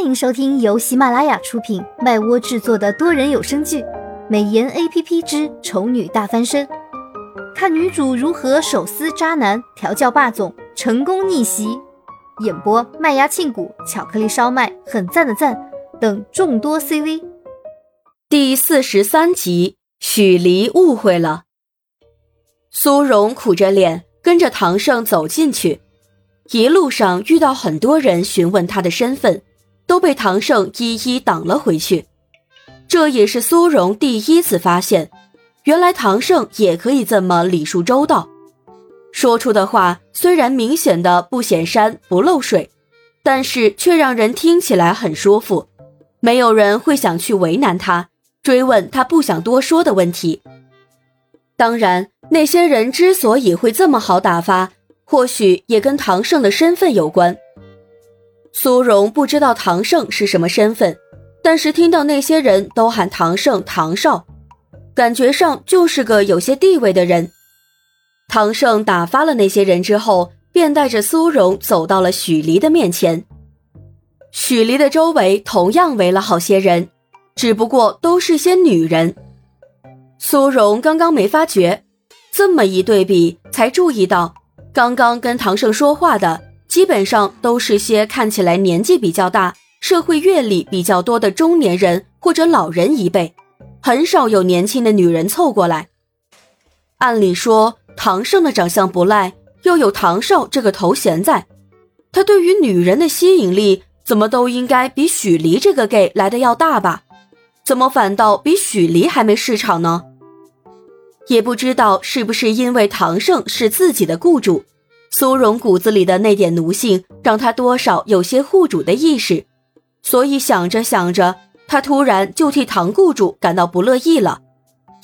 欢迎收听由喜马拉雅出品、麦窝制作的多人有声剧《美颜 A P P 之丑女大翻身》，看女主如何手撕渣男、调教霸总、成功逆袭。演播：麦芽庆谷、巧克力烧麦、很赞的赞等众多 C V。第四十三集，许离误会了。苏荣苦着脸跟着唐胜走进去，一路上遇到很多人询问他的身份。都被唐胜一一挡了回去，这也是苏荣第一次发现，原来唐胜也可以这么礼数周到，说出的话虽然明显的不显山不漏水，但是却让人听起来很舒服，没有人会想去为难他，追问他不想多说的问题。当然，那些人之所以会这么好打发，或许也跟唐胜的身份有关。苏荣不知道唐胜是什么身份，但是听到那些人都喊唐胜唐少，感觉上就是个有些地位的人。唐胜打发了那些人之后，便带着苏荣走到了许离的面前。许离的周围同样围了好些人，只不过都是些女人。苏荣刚刚没发觉，这么一对比，才注意到刚刚跟唐胜说话的。基本上都是些看起来年纪比较大、社会阅历比较多的中年人或者老人一辈，很少有年轻的女人凑过来。按理说，唐胜的长相不赖，又有唐少这个头衔在，他对于女人的吸引力怎么都应该比许离这个 gay 来的要大吧？怎么反倒比许离还没市场呢？也不知道是不是因为唐胜是自己的雇主。苏荣骨子里的那点奴性，让他多少有些护主的意识，所以想着想着，他突然就替唐雇主感到不乐意了，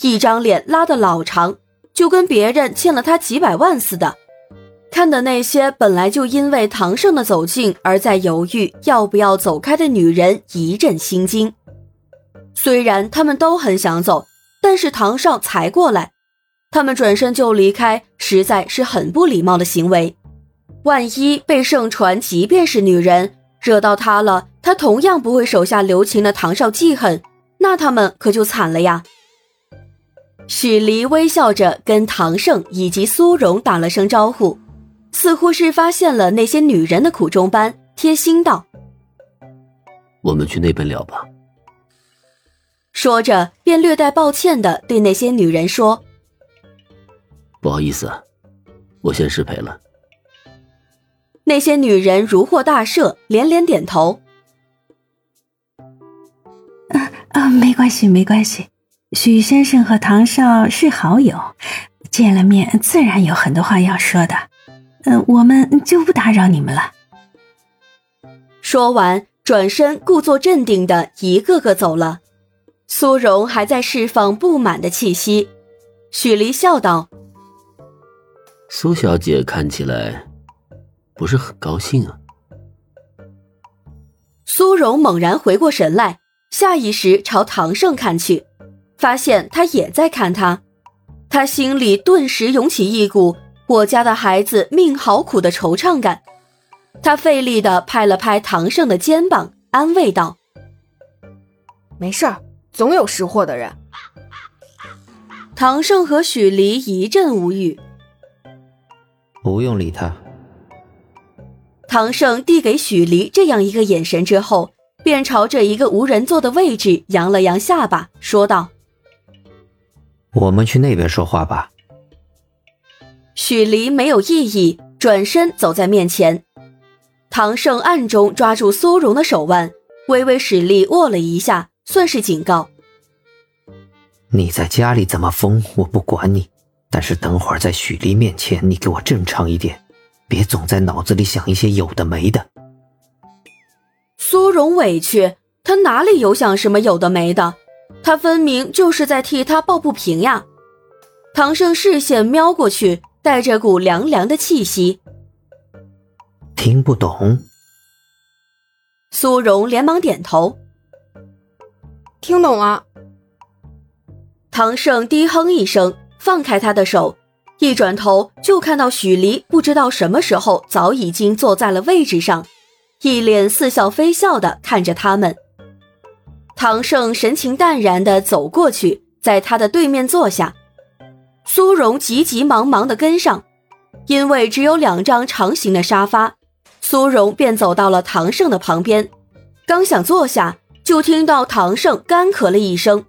一张脸拉得老长，就跟别人欠了他几百万似的。看的那些本来就因为唐胜的走近而在犹豫要不要走开的女人一阵心惊。虽然他们都很想走，但是唐少才过来。他们转身就离开，实在是很不礼貌的行为。万一被盛传，即便是女人惹到他了，他同样不会手下留情的。唐少记恨，那他们可就惨了呀。许离微笑着跟唐盛以及苏荣打了声招呼，似乎是发现了那些女人的苦衷般，贴心道：“我们去那边聊吧。”说着，便略带抱歉的对那些女人说。不好意思，我先失陪了。那些女人如获大赦，连连点头。啊啊，没关系，没关系。许先生和唐少是好友，见了面自然有很多话要说的。嗯，我们就不打扰你们了。说完，转身故作镇定的一个个走了。苏荣还在释放不满的气息。许离笑道。苏小姐看起来不是很高兴啊。苏荣猛然回过神来，下意识朝唐胜看去，发现他也在看他，他心里顿时涌起一股我家的孩子命好苦的惆怅感。他费力的拍了拍唐胜的肩膀，安慰道：“没事儿，总有识货的人。”唐胜和许离一阵无语。不用理他。唐胜递给许离这样一个眼神之后，便朝着一个无人坐的位置扬了扬下巴，说道：“我们去那边说话吧。”许离没有异议，转身走在面前。唐胜暗中抓住苏荣的手腕，微微使力握了一下，算是警告：“你在家里怎么疯，我不管你。”但是等会儿在许离面前，你给我正常一点，别总在脑子里想一些有的没的。苏荣委屈，他哪里有想什么有的没的？他分明就是在替他抱不平呀！唐胜视线瞄过去，带着股凉凉的气息。听不懂。苏荣连忙点头，听懂了。唐胜低哼一声。放开他的手，一转头就看到许离不知道什么时候早已经坐在了位置上，一脸似笑非笑的看着他们。唐胜神情淡然的走过去，在他的对面坐下。苏荣急急忙忙的跟上，因为只有两张长形的沙发，苏荣便走到了唐胜的旁边。刚想坐下，就听到唐胜干咳了一声，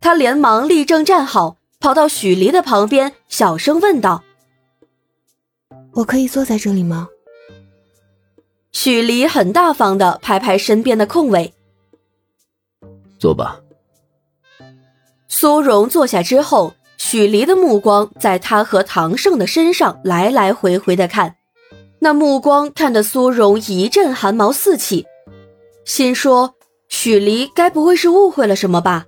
他连忙立正站好，跑到许离的旁边，小声问道：“我可以坐在这里吗？”许离很大方的拍拍身边的空位。坐吧。苏荣坐下之后，许离的目光在他和唐胜的身上来来回回的看，那目光看得苏荣一阵寒毛四起，心说许离该不会是误会了什么吧？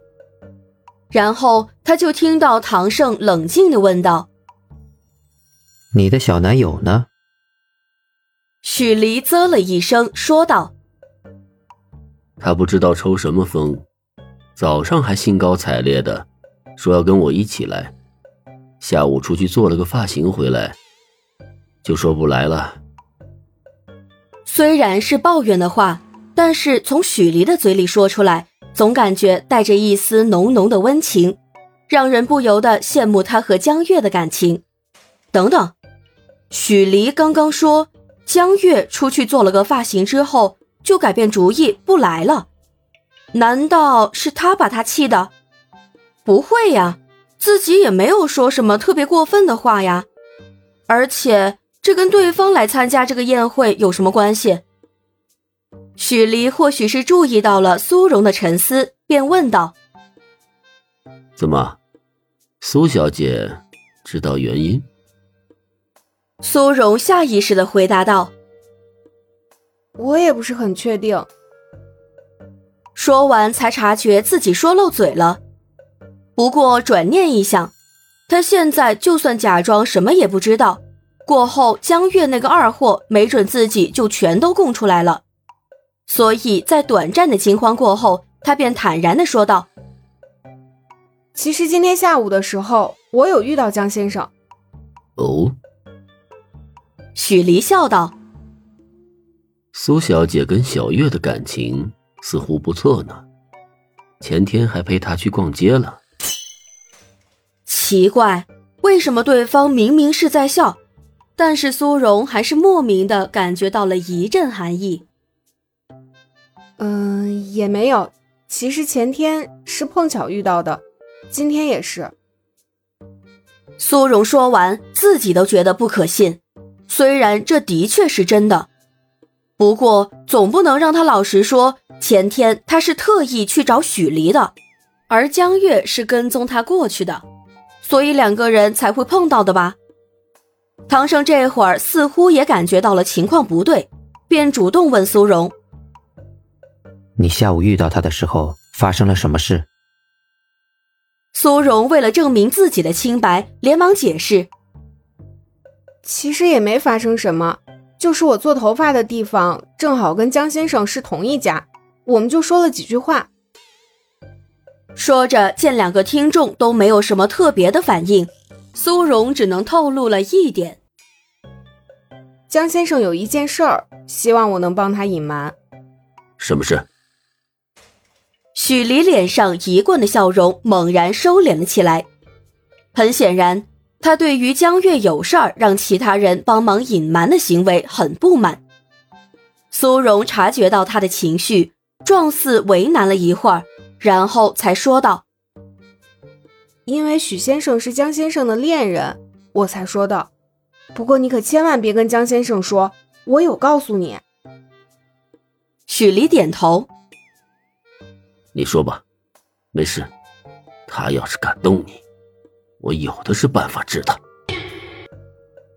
然后他就听到唐胜冷静的问道：“你的小男友呢？”许离啧了一声，说道：“他不知道抽什么风。”早上还兴高采烈的说要跟我一起来，下午出去做了个发型回来，就说不来了。虽然是抱怨的话，但是从许离的嘴里说出来，总感觉带着一丝浓浓的温情，让人不由得羡慕他和江月的感情。等等，许离刚刚说江月出去做了个发型之后就改变主意不来了。难道是他把他气的？不会呀，自己也没有说什么特别过分的话呀。而且这跟对方来参加这个宴会有什么关系？许离或许是注意到了苏荣的沉思，便问道：“怎么，苏小姐知道原因？”苏荣下意识的回答道：“我也不是很确定。”说完，才察觉自己说漏嘴了。不过转念一想，他现在就算假装什么也不知道，过后江月那个二货，没准自己就全都供出来了。所以在短暂的惊慌过后，他便坦然的说道：“其实今天下午的时候，我有遇到江先生。”哦，许离笑道：“苏小姐跟小月的感情。”似乎不错呢，前天还陪她去逛街了。奇怪，为什么对方明明是在笑，但是苏荣还是莫名的感觉到了一阵寒意。嗯，也没有，其实前天是碰巧遇到的，今天也是。苏荣说完，自己都觉得不可信，虽然这的确是真的。不过，总不能让他老实说，前天他是特意去找许离的，而江月是跟踪他过去的，所以两个人才会碰到的吧？唐生这会儿似乎也感觉到了情况不对，便主动问苏荣：“你下午遇到他的时候发生了什么事？”苏荣为了证明自己的清白，连忙解释：“其实也没发生什么。”就是我做头发的地方正好跟江先生是同一家，我们就说了几句话。说着，见两个听众都没有什么特别的反应，苏荣只能透露了一点：江先生有一件事儿，希望我能帮他隐瞒。什么事？许离脸上一贯的笑容猛然收敛了起来，很显然。他对于江月有事儿让其他人帮忙隐瞒的行为很不满。苏荣察觉到他的情绪，状似为难了一会儿，然后才说道：“因为许先生是江先生的恋人，我才说的。不过你可千万别跟江先生说，我有告诉你。”许离点头：“你说吧，没事。他要是敢动你……”我有的是办法治他。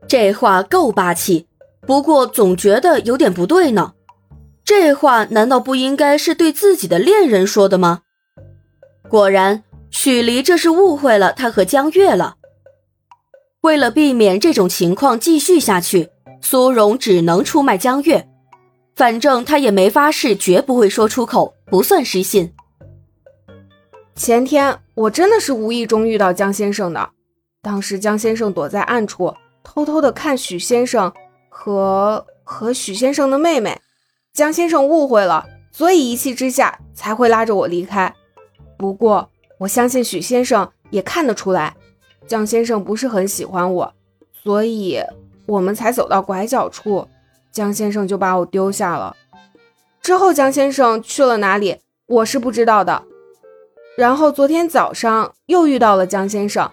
这话够霸气，不过总觉得有点不对呢。这话难道不应该是对自己的恋人说的吗？果然，许离这是误会了他和江月了。为了避免这种情况继续下去，苏荣只能出卖江月。反正他也没发誓绝不会说出口，不算失信。前天我真的是无意中遇到江先生的，当时江先生躲在暗处，偷偷的看许先生和和许先生的妹妹，江先生误会了，所以一气之下才会拉着我离开。不过我相信许先生也看得出来，江先生不是很喜欢我，所以我们才走到拐角处，江先生就把我丢下了。之后江先生去了哪里，我是不知道的。然后昨天早上又遇到了江先生，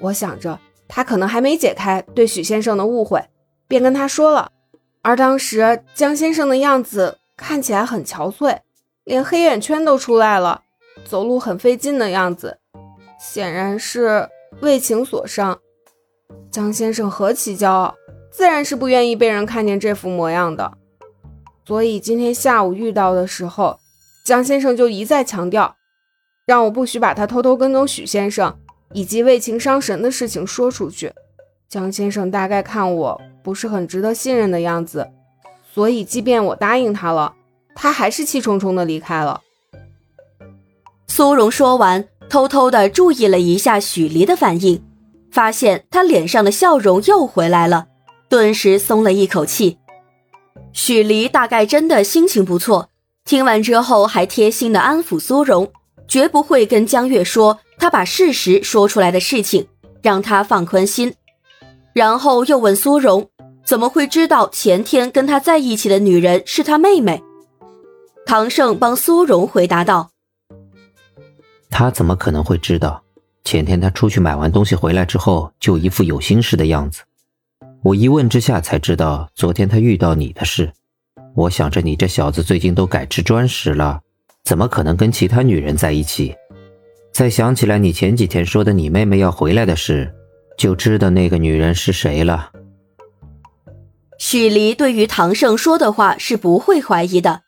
我想着他可能还没解开对许先生的误会，便跟他说了。而当时江先生的样子看起来很憔悴，连黑眼圈都出来了，走路很费劲的样子，显然是为情所伤。江先生何其骄傲，自然是不愿意被人看见这副模样的。所以今天下午遇到的时候，江先生就一再强调，让我不许把他偷偷跟踪许先生以及为情伤神的事情说出去。江先生大概看我不是很值得信任的样子，所以即便我答应他了，他还是气冲冲的离开了。苏荣说完，偷偷的注意了一下许离的反应，发现他脸上的笑容又回来了，顿时松了一口气。许离大概真的心情不错，听完之后还贴心的安抚苏荣，绝不会跟江月说他把事实说出来的事情，让他放宽心。然后又问苏荣：“怎么会知道前天跟他在一起的女人是他妹妹？”唐胜帮苏荣回答道：“他怎么可能会知道？前天他出去买完东西回来之后，就一副有心事的样子。我一问之下才知道，昨天他遇到你的事。我想着你这小子最近都改吃专食了，怎么可能跟其他女人在一起？再想起来你前几天说的你妹妹要回来的事。”就知道那个女人是谁了。许离对于唐胜说的话是不会怀疑的，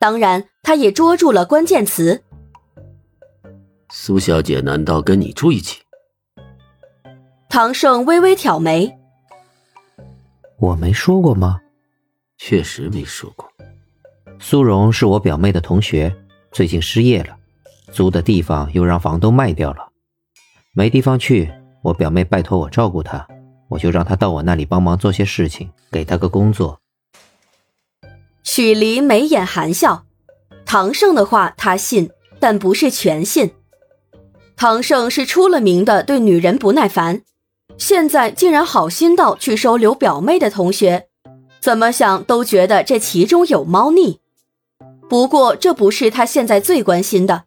当然，他也捉住了关键词。苏小姐难道跟你住一起？唐胜微微挑眉：“我没说过吗？确实没说过。苏荣是我表妹的同学，最近失业了，租的地方又让房东卖掉了，没地方去。”我表妹拜托我照顾她，我就让她到我那里帮忙做些事情，给她个工作。许离眉眼含笑，唐胜的话他信，但不是全信。唐胜是出了名的对女人不耐烦，现在竟然好心到去收留表妹的同学，怎么想都觉得这其中有猫腻。不过这不是他现在最关心的。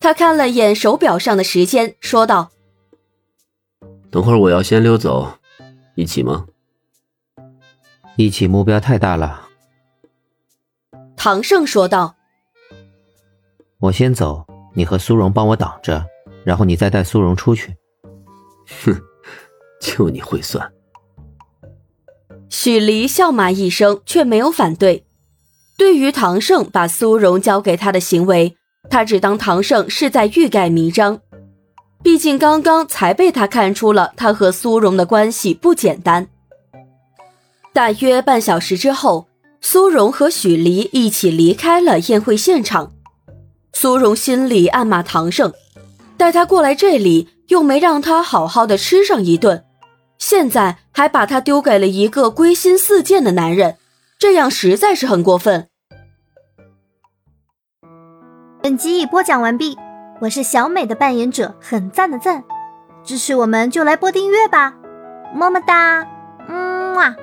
他看了眼手表上的时间，说道。等会儿我要先溜走，一起吗？一起目标太大了。唐胜说道：“我先走，你和苏荣帮我挡着，然后你再带苏荣出去。”哼，就你会算。许离笑骂一声，却没有反对。对于唐胜把苏荣交给他的行为，他只当唐胜是在欲盖弥彰。毕竟刚刚才被他看出了他和苏荣的关系不简单。大约半小时之后，苏荣和许离一起离开了宴会现场。苏荣心里暗骂唐胜，带他过来这里又没让他好好的吃上一顿，现在还把他丢给了一个归心似箭的男人，这样实在是很过分。本集已播讲完毕。我是小美的扮演者，很赞的赞，支持我们就来播订阅吧，么么哒，嗯啊。